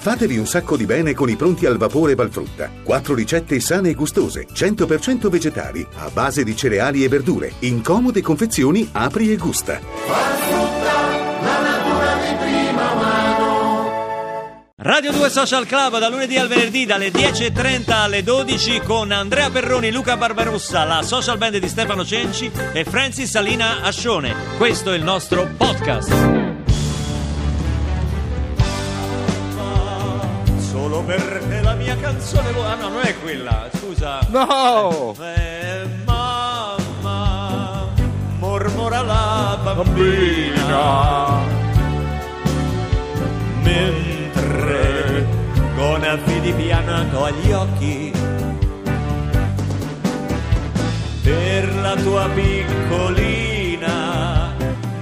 Fatevi un sacco di bene con i pronti al vapore Valfrutta. Quattro ricette sane e gustose, 100% vegetali, a base di cereali e verdure, in comode confezioni apri e gusta. Radio 2 Social Club da lunedì al venerdì dalle 10.30 alle 12 con Andrea Perroni, Luca Barbarossa, la social band di Stefano Cenci e Francis Salina Ascione. Questo è il nostro podcast. Solo perché la mia canzone... vo- Ah no, non è quella, scusa. No! Eh, mamma, mormora la bambina. mentre con affidi pianato agli occhi per la tua piccolina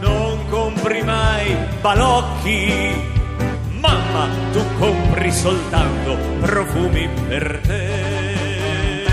non compri mai balocchi mamma tu compri soltanto profumi per te.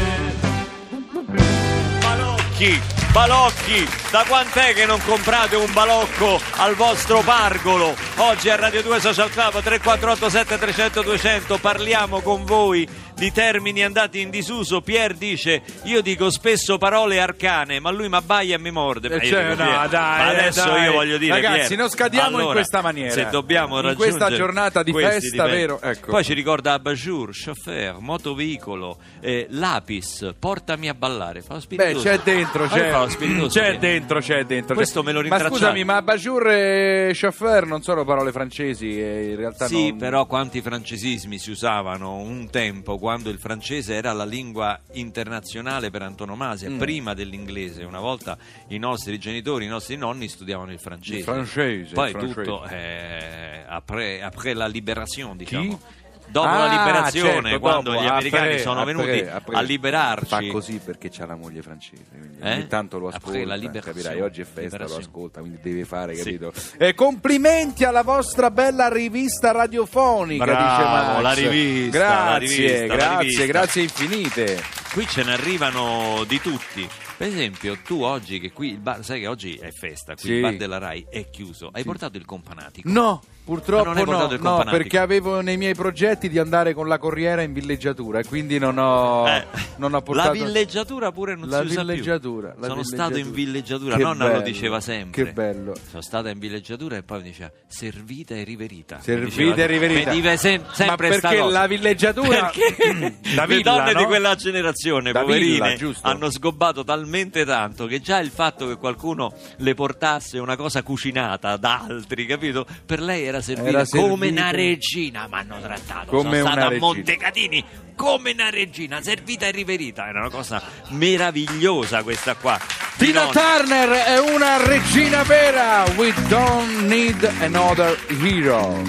Balocchi balocchi da quant'è che non comprate un balocco al vostro pargolo? Oggi a Radio 2 Social Club 3487 300 200 parliamo con voi di termini andati in disuso Pier dice io dico spesso parole arcane ma lui mi abbaia e mi morde Ma Eh, io cioè, dico, no, dai, ma eh, adesso dai. io voglio dire Ragazzi, Pier, non scadiamo in allora, questa maniera. se dobbiamo In questa giornata di festa, vero? Ecco. poi ci ricorda Abajur, chauffeur, motoveicolo, eh, lapis, portami a ballare. Beh, spiritoso. c'è dentro, Ma c'è, spiritoso, c'è dentro, c'è dentro. Questo c'è- me lo Ma rintracciate. scusami, ma Bajur e chauffeur non sono parole francesi, e in realtà Sì, non... però quanti francesismi si usavano un tempo quando il francese era la lingua internazionale per antonomasia, Mm. prima dell'inglese. Una volta i nostri genitori, i nostri nonni studiavano il francese. Il francese, Poi il francese. tutto eh, après, après la libération, diciamo. Chi? Dopo Ah, la liberazione, certo, quando dopo, gli americani après, sono venuti après. a liberarci. Fa così perché c'ha la moglie francese, quindi Eh? ogni tanto lo Après ascolta, la capirai, oggi è festa, lo ascolta, quindi deve fare, Sì. capito? E complimenti alla vostra bella rivista radiofonica, Bravo, la rivista, Grazie, la rivista, la grazie, rivista. grazie infinite. Qui ce ne arrivano di tutti. Per esempio, tu oggi che qui il bar, sai che oggi è festa, qui Sì. il bar della Rai è chiuso. Hai portato il companatico? No, purtroppo no, no, perché avevo nei miei progetti di andare con la corriera in villeggiatura e quindi non ho, Eh, non ho portato... La villeggiatura pure non La si usa più. villeggiatura, la Sono villeggiatura. stato in villeggiatura, Che nonna lo bello, diceva sempre. che bello. Sono stata in villeggiatura e poi mi diceva servita e riverita. Servita diceva- e riverita. mi sem- sempre Ma perché la villeggiatura Perché da le villa, donne no? di quella generazione, Da poverine, villa, giusto. hanno sgobbato talmente tanto che già il fatto che qualcuno le portasse una cosa cucinata da altri, capito? Per lei era servita Era come una regina, mi hanno trattato. Come Sono stata a. Montecatini come una regina, servita e riverita. Era una cosa meravigliosa questa qua. Tina Turner è una regina vera We don't need another hero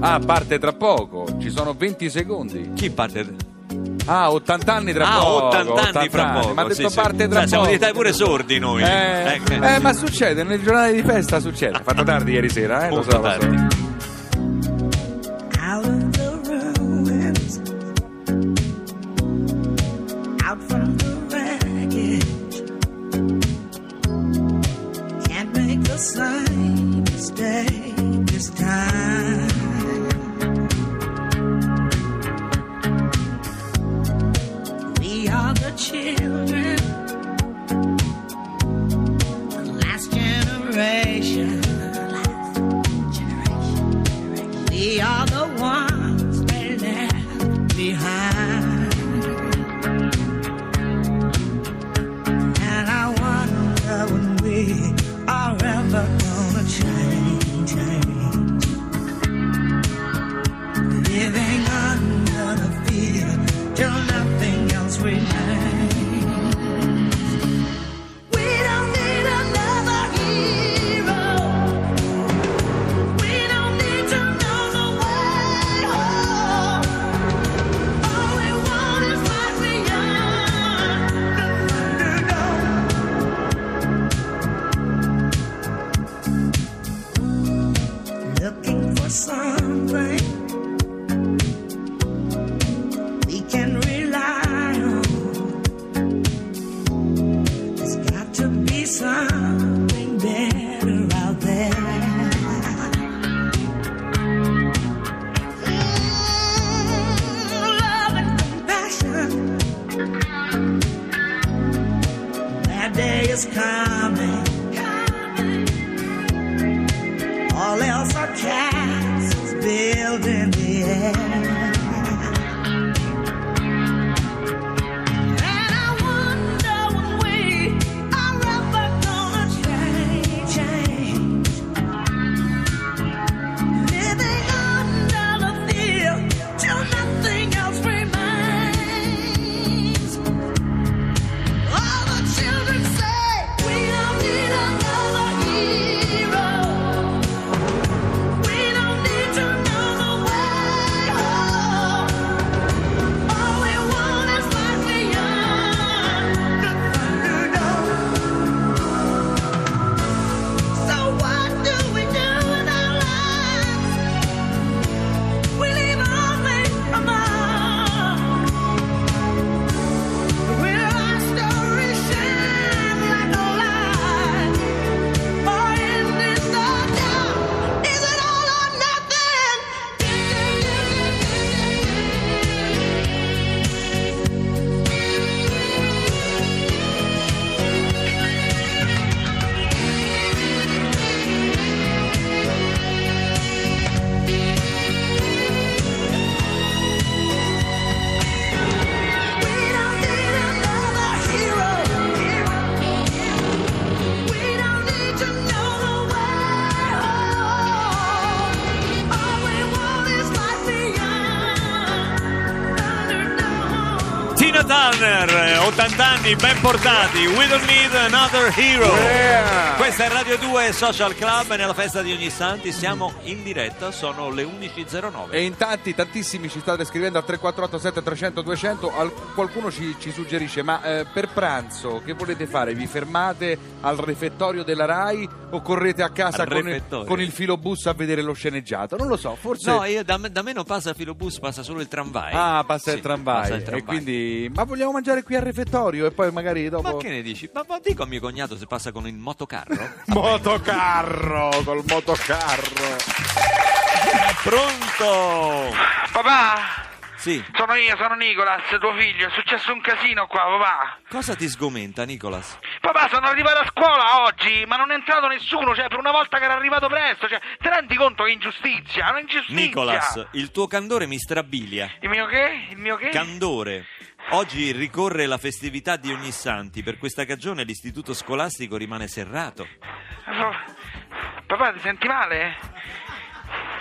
Ah, parte tra poco Ci sono 20 secondi Chi parte? Ah, 80 anni tra ah, poco 80 anni fra poco. Ma ha sì, detto sì. parte tra Cioè, Siamo diventati pure sordi noi. eh, Ecco. eh, ma succede, nelle giornate di festa succede Fatto tardi ieri sera, eh? Lo Molto so, lo so. tardi. out are the children, is coming. All else are castles built Tina Turner, 80 anni, ben portati. We don't need another hero. Yeah. Questa è Radio 2 Social Club e nella festa di ogni santi siamo in diretta, sono le 11.09. E in tanti, tantissimi ci state scrivendo al 348 7300 200 Al- qualcuno ci, ci suggerisce ma eh, per pranzo che volete fare? Vi fermate al refettorio della RAI o correte a casa con il, con il filobus a vedere lo sceneggiato? Non lo so, forse... No, io- da, me, da me non passa filobus, passa solo il tramvai. Ah, passa Sì, il tramvai. passa il E tramvai. quindi... Ma vogliamo mangiare qui al refettorio e poi magari dopo... Ma che ne dici? Ma, ma dico a mio cognato se passa con il motocarro. Motocarro, col motocarro. Pronto? Papà, Sì. sono io, sono Nicolas, tuo figlio. È successo un casino qua, papà. Cosa ti sgomenta, Nicolas? Papà, sono arrivato a scuola oggi, ma non è entrato nessuno. Cioè, per una volta che era arrivato presto, cioè, ti rendi conto che ingiustizia? È un'ingiustizia. Nicolas, il tuo candore mi strabilia. Il mio che? Il mio che? Candore. Oggi ricorre la festività di Ognissanti. Per questa cagione l'istituto scolastico rimane serrato. Pa- Papà, ti senti male?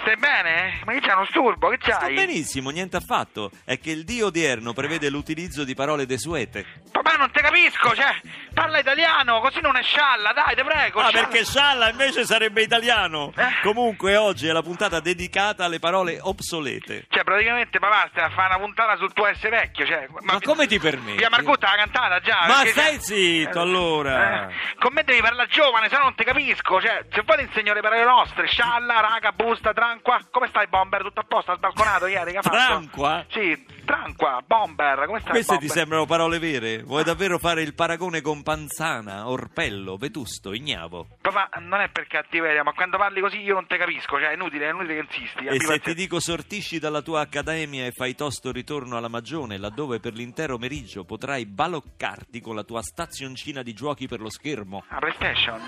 Stai bene? Ma che c'è uno sturbo? Che Sto c'hai? benissimo, niente affatto. È che il dio odierno prevede l'utilizzo di parole desuete. Papà, non te capisco, cioè, parla italiano, così non è scialla, dai, te prego. Ah, scialla. perché Scialla invece sarebbe italiano. Eh? Comunque oggi è la puntata dedicata alle parole obsolete. Cioè, praticamente, papà, stai a fare una puntata sul tuo essere vecchio, cioè... Ma come ti permetti? Via Margutta l'ha cantata già. Ma perché, stai cioè, zitto, allora. eh, con me devi parlare giovane, se no non ti capisco. Cioè, se vuoi ti insegno le parole nostre, scialla, raga, busta, tranqua. Come stai, bomber? Tutto a posto? Al balconato ieri? Che ha fatto? Tranqua? Sì, tranqua, bomber. Come stai, Queste ti bomber? sembrano parole vere? Vuoi davvero fare il paragone con Panzana, Orpello, Vetusto, Ignavo? Papà, non è per cattiveria, ma quando parli così io non ti capisco. Cioè, è inutile, è inutile che insisti. E se ti dico sortisci dalla tua accademia e fai tosto ritorno alla Magione, laddove per l'intero meriggio potrai baloccarti con la tua stazioncina di giochi per lo schermo. La PlayStation.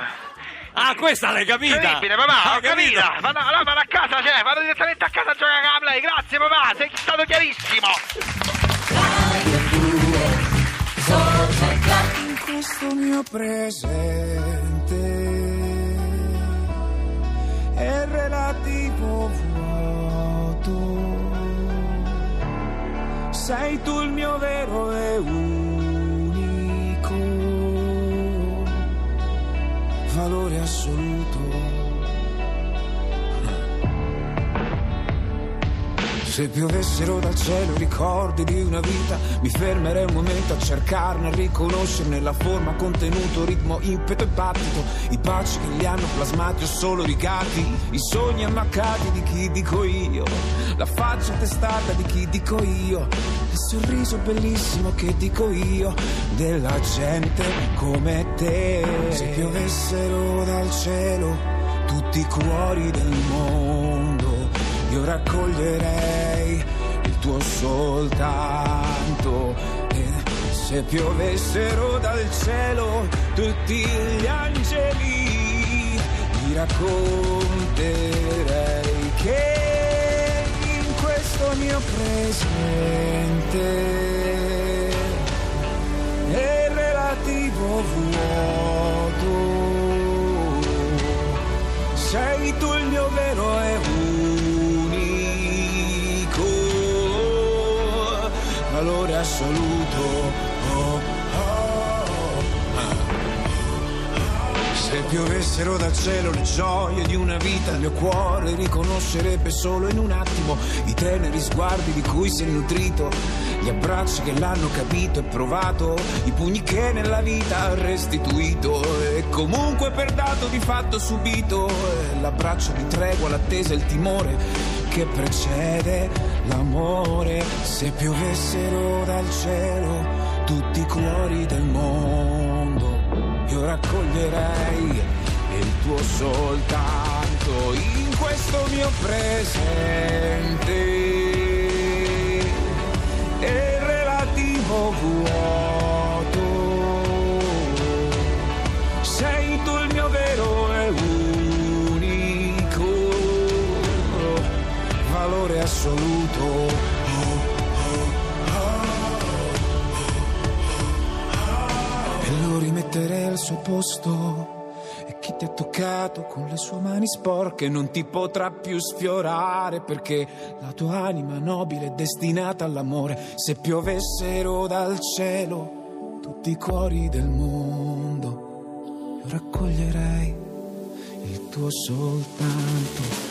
Ah, questa l'hai capita! Incredibile, papà, ho capito. capito? Vado, allora vado a casa, cioè, vado direttamente a casa a giocare a Play. Grazie, papà, sei stato chiarissimo. In questo mio presente è relativo vuoto. Sei tu il mio vero e unico Se piovessero dal cielo ricordi di una vita, mi fermerei un momento a cercarne, a riconoscerne la forma, contenuto, ritmo, impeto e battito, i baci che li hanno plasmati o solo rigati, i sogni ammaccati di chi dico io, la faccia testata di chi dico io, il sorriso bellissimo che dico io, della gente come te. Se piovessero dal cielo tutti i cuori del mondo io raccoglierei il tuo soltanto e se piovessero dal cielo tutti gli angeli, ti racconterei che in questo mio presente è relativo vuoto. Sei tu il mio vero e unico assoluto. Oh, oh, Se piovessero dal cielo le gioie di una vita, il mio cuore riconoscerebbe solo in un attimo i teneri sguardi di cui si è nutrito, gli abbracci che l'hanno capito e provato, i pugni che nella vita ha restituito e comunque per dato di fatto subito, l'abbraccio di tregua, l'attesa e il timore che precede l'amore. Se piovessero dal cielo tutti i cuori del mondo, io raccoglierei il tuo soltanto in questo mio presente. E relativo vuoto, valore assoluto. E lo rimetterei al suo posto. E chi ti ha toccato con le sue mani sporche non ti potrà più sfiorare perché la tua anima nobile è destinata all'amore. Se piovessero dal cielo tutti i cuori del mondo, io raccoglierei il tuo soltanto.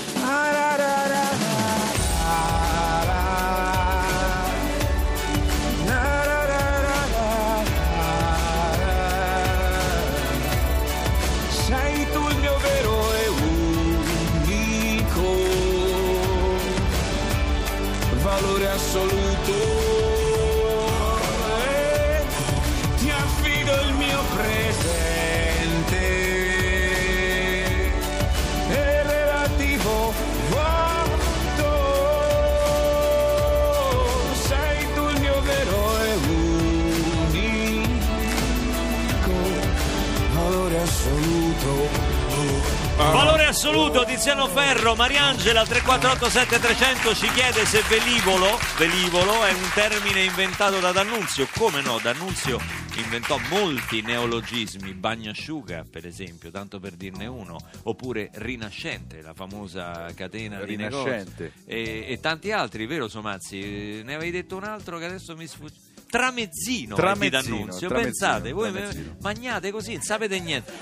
Assoluto, Tiziano Ferro, Mariangela 3487 300 ci chiede se velivolo, velivolo è un termine inventato da D'Annunzio. Come no, D'Annunzio inventò molti neologismi, bagnasciuga per esempio, tanto per dirne uno, oppure Rinascente, la famosa catena di negozi Rinascente. e, e tanti altri, vero Somazzi? Ne avevi detto un altro che adesso mi sfugge. Tramezzino, Tramezzino, di D'Annunzio, tramezzino, pensate, voi tramezzino. magnate così, non sapete niente.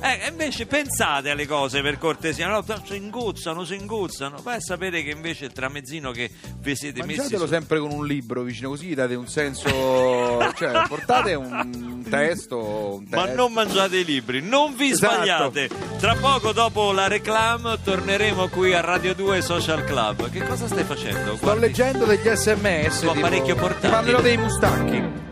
Eh, invece pensate alle cose per cortesia, no? si inguzzano, si inguzzano. Poi sapete che invece il tramezzino che vi siete messi Mangiatelo su- sempre con un libro vicino così date un senso cioè portate un testo un Ma testo. non mangiate i libri, non vi Esatto. sbagliate. Tra poco dopo la reclam torneremo qui a Radio 2 Social Club. Che cosa stai facendo? sto Guardi- leggendo degli sms Tuo tipo- apparecchio ti portatile. parlerò dei Aqui.